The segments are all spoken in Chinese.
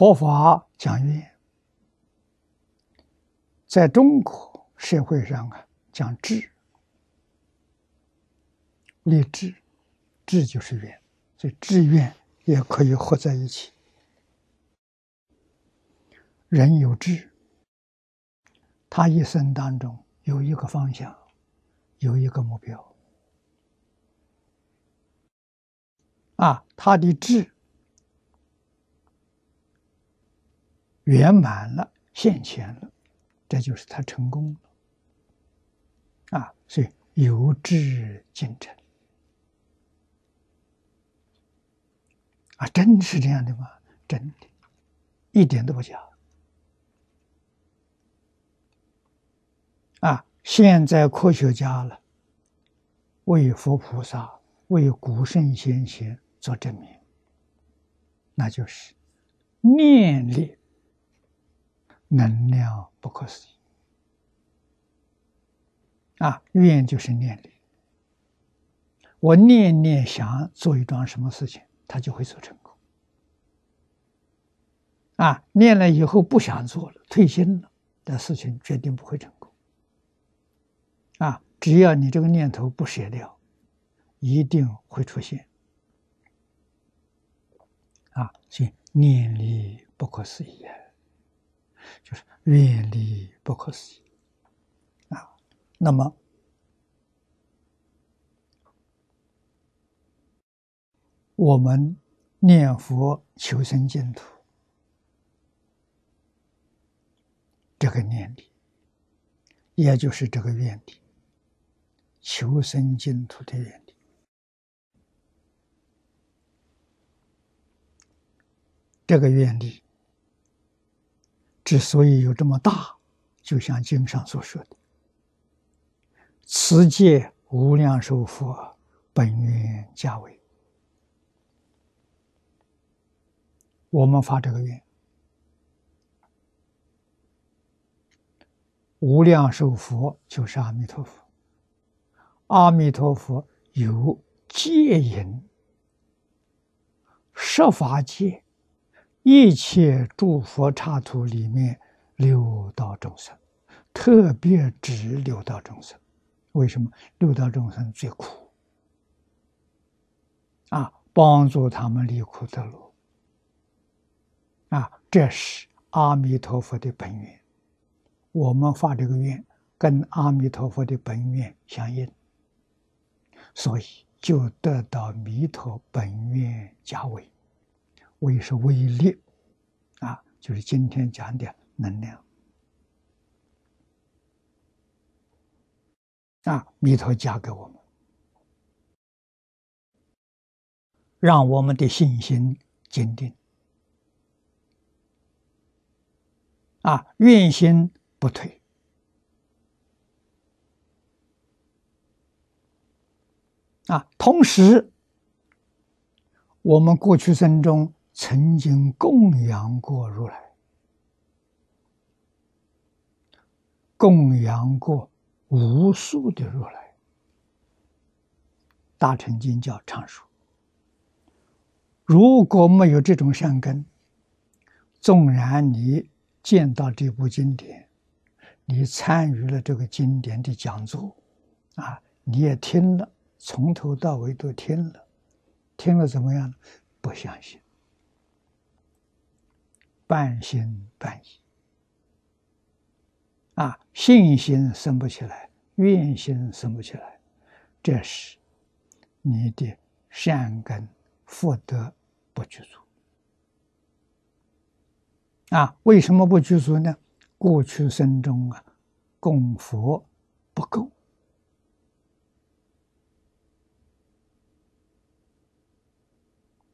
佛法讲愿，在中国社会上啊，讲志，立志，志就是愿，所以志愿也可以合在一起。人有志，他一生当中有一个方向，有一个目标，啊，他的志。圆满了，现前了，这就是他成功了啊！所以有志进城啊，真是这样的吗？真的，一点都不假啊！现在科学家了，为佛菩萨、为古圣先贤做证明，那就是念力。能量不可思议啊！愿就是念力，我念念想做一桩什么事情，他就会做成功。啊，念了以后不想做了，退心了，这事情决定不会成功。啊，只要你这个念头不舍掉，一定会出现。啊，所以念力不可思议啊！就是愿力不可思议啊！那么，我们念佛求生净土，这个念力，也就是这个愿力，求生净土的愿力，这个愿力。之所以有这么大，就像经上所说的：“此界无量寿佛本愿加为。”我们发这个愿，无量寿佛就是阿弥陀佛。阿弥陀佛有戒引，设法界。一切诸佛刹土里面，六道众生特别指六道众生。为什么六道众生最苦？啊，帮助他们离苦得乐。啊，这是阿弥陀佛的本愿。我们发这个愿，跟阿弥陀佛的本愿相应，所以就得到弥陀本愿加为。威是威力，啊，就是今天讲的能量，啊，弥陀加给我们，让我们的信心坚定，啊，愿心不退，啊，同时，我们过去生中。曾经供养过如来，供养过无数的如来。大乘经教常说：如果没有这种善根，纵然你见到这部经典，你参与了这个经典的讲座，啊，你也听了，从头到尾都听了，听了怎么样？不相信。半信半疑啊，信心生不起来，愿心生不起来，这是你的善根福德不具足啊。为什么不具足呢？过去生中啊，供佛不够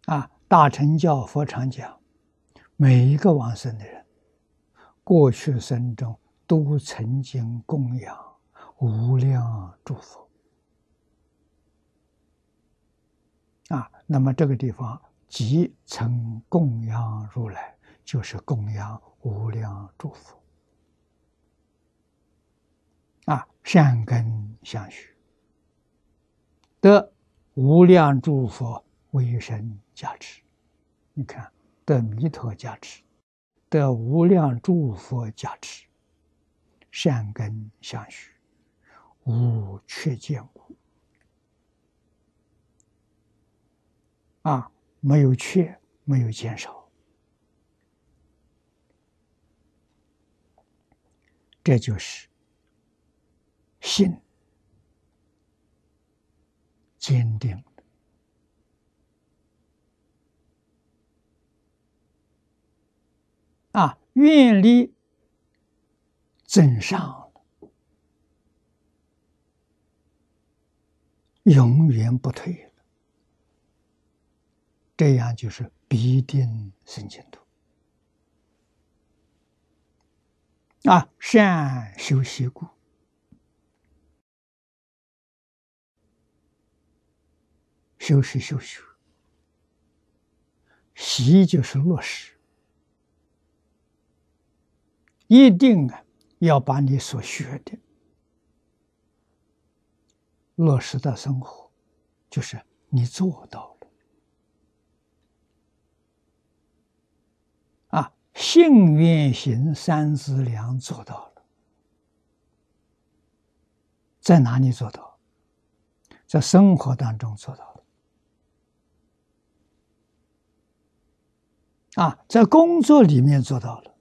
啊。大乘教佛常讲。每一个往生的人，过去生中都曾经供养无量诸佛啊。那么这个地方即曾供养如来，就是供养无量诸佛啊。善根相续，得无量诸佛威神加持。你看。的弥陀加持，得无量诸佛加持，善根相续，无缺见故。啊，没有缺，没有减少，这就是信坚定。啊，愿力增上，永远不退了。这样就是必定生净土。啊，善修习故，修是修修，习就是落实。一定啊，要把你所学的落实到生活，就是你做到了啊，信愿行三资粮做到了，在哪里做到？在生活当中做到了啊，在工作里面做到了。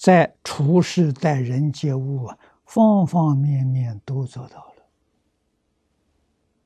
在处事待人接物啊，方方面面都做到。